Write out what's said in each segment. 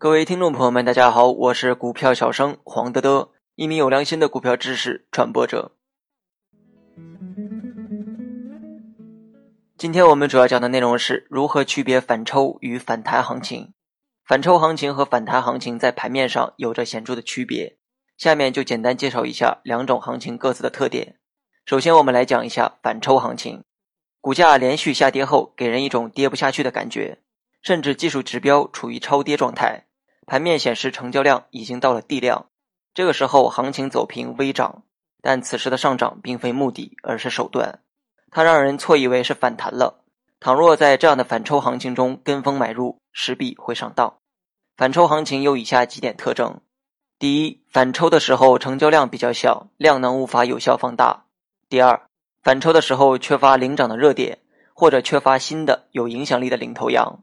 各位听众朋友们，大家好，我是股票小生黄德德，一名有良心的股票知识传播者。今天我们主要讲的内容是如何区别反抽与反弹行情。反抽行情和反弹行情在盘面上有着显著的区别。下面就简单介绍一下两种行情各自的特点。首先，我们来讲一下反抽行情。股价连续下跌后，给人一种跌不下去的感觉，甚至技术指标处于超跌状态。盘面显示成交量已经到了地量，这个时候行情走平微涨，但此时的上涨并非目的，而是手段。它让人错以为是反弹了。倘若在这样的反抽行情中跟风买入，势必会上当。反抽行情有以下几点特征：第一，反抽的时候成交量比较小，量能无法有效放大；第二，反抽的时候缺乏领涨的热点，或者缺乏新的有影响力的领头羊；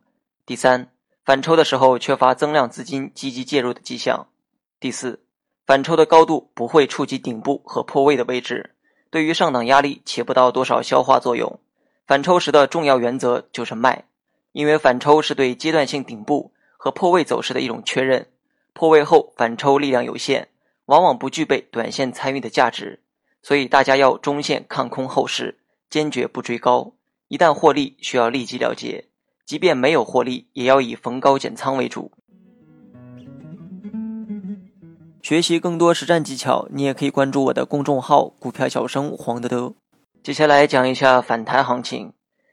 第三，反抽的时候缺乏增量资金积极介入的迹象；第四，反抽的高度不会触及顶部和破位的位置。对于上档压力起不到多少消化作用，反抽时的重要原则就是卖，因为反抽是对阶段性顶部和破位走势的一种确认，破位后反抽力量有限，往往不具备短线参与的价值，所以大家要中线看空后市，坚决不追高，一旦获利需要立即了结，即便没有获利，也要以逢高减仓为主。学习更多实战技巧，你也可以关注我的公众号“股票小生黄德德”。接下来讲一下反弹行情，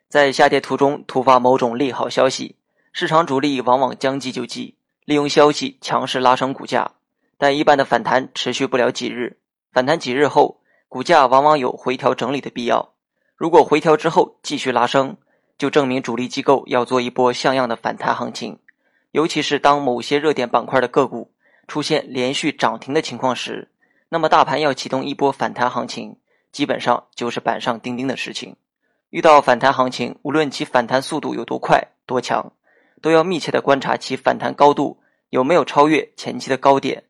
在下跌途中突发某种利好消息，市场主力往往将计就计，利用消息强势拉升股价。但一般的反弹持续不了几日，反弹几日后，股价往往有回调整理的必要。如果回调之后继续拉升，就证明主力机构要做一波像样的反弹行情。尤其是当某些热点板块的个股。出现连续涨停的情况时，那么大盘要启动一波反弹行情，基本上就是板上钉钉的事情。遇到反弹行情，无论其反弹速度有多快多强，都要密切的观察其反弹高度有没有超越前期的高点。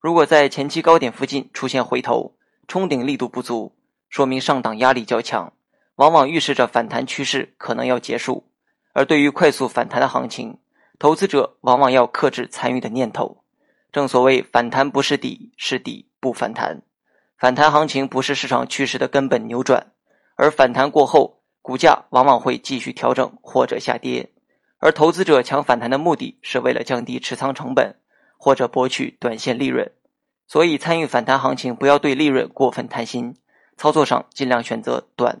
如果在前期高点附近出现回头，冲顶力度不足，说明上档压力较强，往往预示着反弹趋势可能要结束。而对于快速反弹的行情，投资者往往要克制参与的念头。正所谓反弹不是底，是底不反弹。反弹行情不是市场趋势的根本扭转，而反弹过后，股价往往会继续调整或者下跌。而投资者抢反弹的目的是为了降低持仓成本或者博取短线利润，所以参与反弹行情不要对利润过分贪心，操作上尽量选择短、